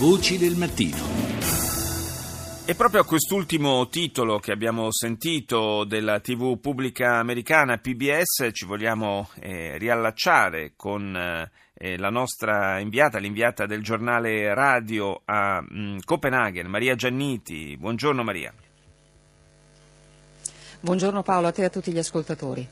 Voci del mattino. E proprio a quest'ultimo titolo che abbiamo sentito della TV pubblica americana PBS ci vogliamo eh, riallacciare con eh, la nostra inviata, l'inviata del giornale radio a mh, mm, Copenaghen, Maria Gianniti. Buongiorno Maria. Buongiorno Paolo, a te e a tutti gli ascoltatori.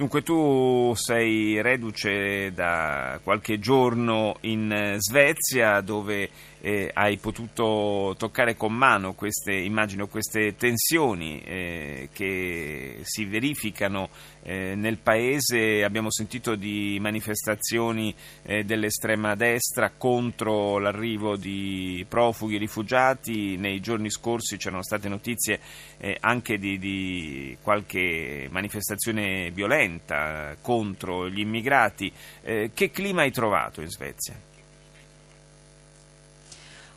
Dunque tu sei reduce da qualche giorno in eh, Svezia dove eh, hai potuto toccare con mano queste, immagino, queste tensioni eh, che si verificano eh, nel paese. Abbiamo sentito di manifestazioni eh, dell'estrema destra contro l'arrivo di profughi e rifugiati. Nei giorni scorsi c'erano state notizie eh, anche di, di, qualche manifestazione violenta contro gli immigrati. Eh, che clima hai trovato in Svezia?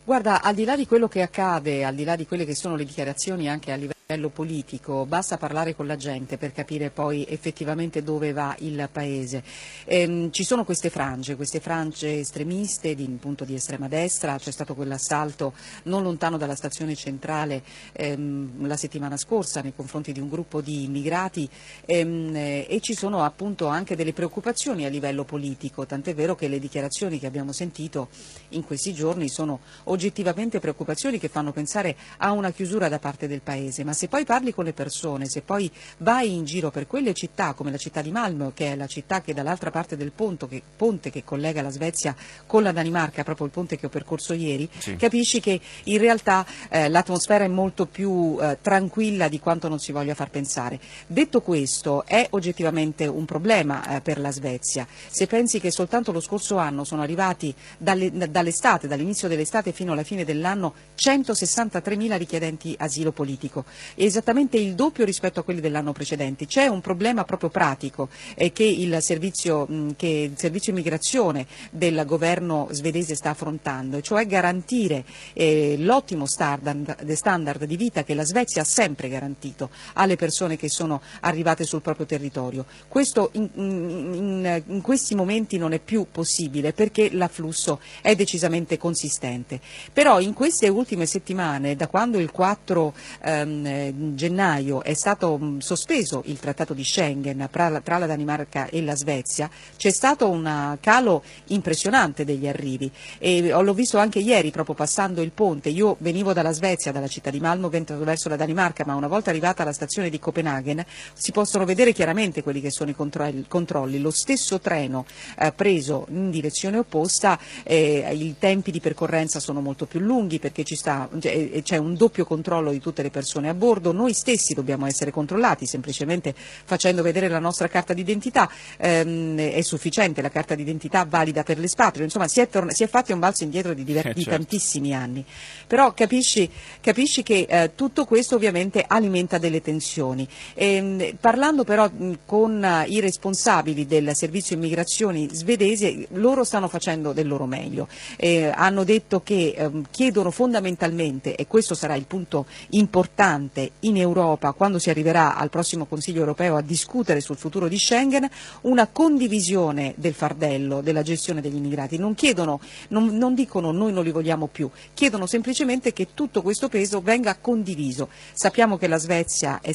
Guarda, al di là di quello che accade, al di là di quelle che sono le dichiarazioni anche a livello livello politico, basta parlare con la gente per capire poi effettivamente dove va il Paese. Ehm, ci sono queste frange, queste frange estremiste di, appunto, di estrema destra, c'è stato quell'assalto non lontano dalla stazione centrale ehm, la settimana scorsa nei confronti di un gruppo di immigrati ehm, e ci sono appunto anche delle preoccupazioni a livello politico, tant'è vero che le dichiarazioni che abbiamo sentito in questi giorni sono oggettivamente preoccupazioni che fanno pensare a una chiusura da parte del Paese. Se poi parli con le persone, se poi vai in giro per quelle città come la città di Malmö, che è la città che dall'altra parte del ponte che, ponte che collega la Svezia con la Danimarca, proprio il ponte che ho percorso ieri, sì. capisci che in realtà eh, l'atmosfera è molto più eh, tranquilla di quanto non si voglia far pensare. Detto questo, è oggettivamente un problema eh, per la Svezia. Se pensi che soltanto lo scorso anno sono arrivati dalle, dall'estate, dall'inizio dell'estate fino alla fine dell'anno 163.000 richiedenti asilo politico, esattamente il doppio rispetto a quelli dell'anno precedente. C'è un problema proprio pratico eh, che, il servizio, mh, che il servizio immigrazione del governo svedese sta affrontando, cioè garantire eh, l'ottimo standard, standard di vita che la Svezia ha sempre garantito alle persone che sono arrivate sul proprio territorio. Questo in, in, in questi momenti non è più possibile perché l'afflusso è decisamente consistente. Però in queste ultime settimane, da quando il 4 ehm, gennaio è stato mm, sospeso il trattato di Schengen tra la Danimarca e la Svezia, c'è stato un calo impressionante degli arrivi e l'ho visto anche ieri proprio passando il ponte. Io venivo dalla Svezia, dalla città di Malmo, verso la Danimarca, ma una volta arrivata alla stazione di Copenaghen si possono vedere chiaramente quelli che sono i controlli. Lo stesso treno eh, preso in direzione opposta, eh, i tempi di percorrenza sono molto più lunghi perché cioè, c'è un doppio controllo di tutte le persone a bordo, noi stessi dobbiamo essere controllati, semplicemente facendo vedere la nostra carta d'identità ehm, è sufficiente, la carta d'identità valida per l'espatrio, insomma si è, si è fatti un balzo indietro di, eh, certo. tantissimi anni. Però capisci, capisci che eh, tutto questo ovviamente alimenta delle tensioni. E, ehm, parlando però mh, con uh, i responsabili del servizio immigrazioni svedesi, loro stanno facendo del loro meglio. Eh, hanno detto che ehm, chiedono fondamentalmente, e questo sarà il punto importante, importante in Europa, quando si arriverà al prossimo Consiglio europeo a discutere sul futuro di Schengen, una condivisione del fardello della gestione degli immigrati. Non, chiedono, non, non dicono noi non li vogliamo più, chiedono semplicemente che tutto questo peso venga condiviso. Sappiamo che la Svezia è,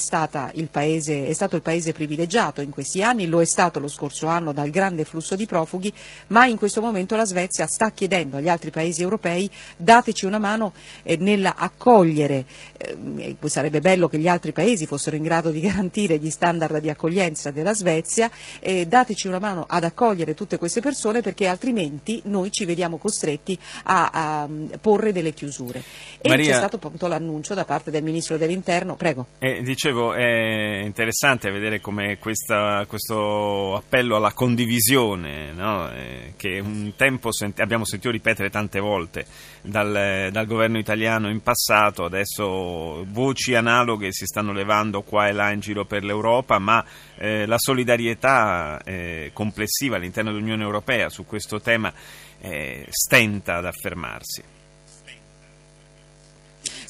il paese, è stato il paese privilegiato in questi anni, lo è stato lo scorso anno dal grande flusso di profughi, ma in questo momento la Svezia sta chiedendo agli altri paesi europei dateci una mano eh, nell'accogliere, eh, sarebbe bello che gli altri paesi fossero in grado di garantire gli standard di accoglienza della Svezia, eh, dateci una mano ad accogliere tutte queste persone perché altrimenti noi ci vediamo costretti a, a porre delle chiusure. E Maria... c'è stato appunto l'annuncio da parte del Ministro dell'Interno. Prego. Eh, dicevo, è interessante vedere come questa, questo appello alla condivisione, no? eh, che un tempo senti- abbiamo sentito ripetere tante volte dal, dal governo italiano in passato, adesso voci analoghe si stanno levando qua e là in giro per l'Europa, ma eh, la solidarietà eh, complessiva all'interno dell'Unione Europea su questo tema eh, stenta ad affermarsi.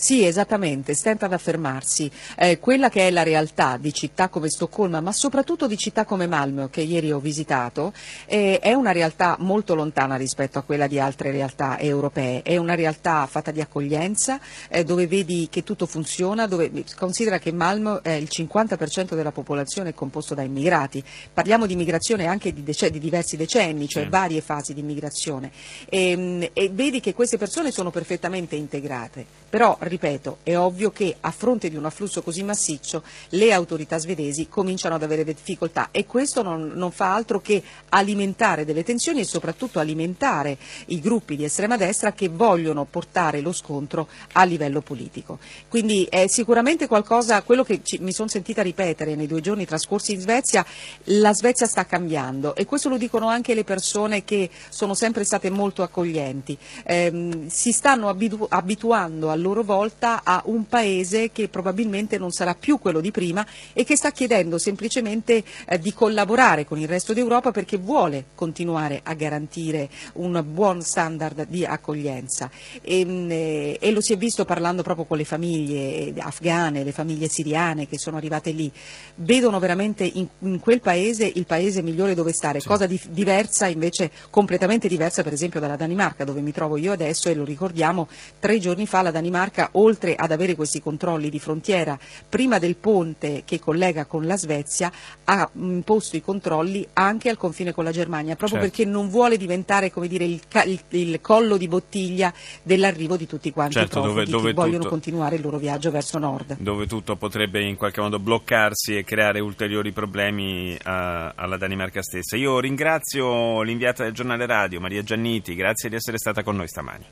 Sì, esattamente, stenta ad affermarsi. Eh, quella che è la realtà di città come Stoccolma, ma soprattutto di città come Malmö, che ieri ho visitato, eh, è una realtà molto lontana rispetto a quella di altre realtà europee. È una realtà fatta di accoglienza, eh, dove vedi che tutto funziona, dove considera che Malmö è il 50% della popolazione è composto da immigrati. Parliamo di immigrazione anche di, dec- di diversi decenni, cioè sì. varie fasi di immigrazione. E, ehm, e vedi che queste persone sono perfettamente integrate. Però, ripeto, è ovvio che a fronte di un afflusso così massiccio le autorità svedesi cominciano ad avere difficoltà e questo non, non fa altro che alimentare delle tensioni e soprattutto alimentare i gruppi di estrema destra che vogliono portare lo scontro a livello politico. Quindi è sicuramente qualcosa, quello che ci, mi sono sentita ripetere nei due giorni trascorsi in Svezia, la Svezia sta cambiando e questo lo dicono anche le persone che sono sempre state molto accoglienti. Eh, si stanno abitu- abituando a loro volta a un paese che probabilmente non sarà più quello di prima e che sta chiedendo semplicemente eh, di collaborare con il resto d'Europa perché vuole continuare a garantire un buon standard di accoglienza e, mm, eh, e lo si è visto parlando proprio con le famiglie afghane, le famiglie siriane che sono arrivate lì, vedono veramente in, in quel paese il paese migliore dove stare, sì. cosa di, diversa invece, completamente diversa per esempio dalla Danimarca dove mi trovo io adesso e lo ricordiamo, tre giorni fa la Danimarca oltre ad avere questi controlli di frontiera prima del ponte che collega con la Svezia ha imposto i controlli anche al confine con la Germania, proprio certo. perché non vuole diventare dire, il, il, il, collo di bottiglia dell'arrivo di tutti quanti certo, i profughi dove, dove che tutto, vogliono continuare il loro viaggio verso nord. Dove tutto potrebbe in qualche modo bloccarsi e creare ulteriori problemi a, alla Danimarca stessa. Io ringrazio l'inviata del giornale radio, Maria Gianniti, grazie di essere stata con noi stamani.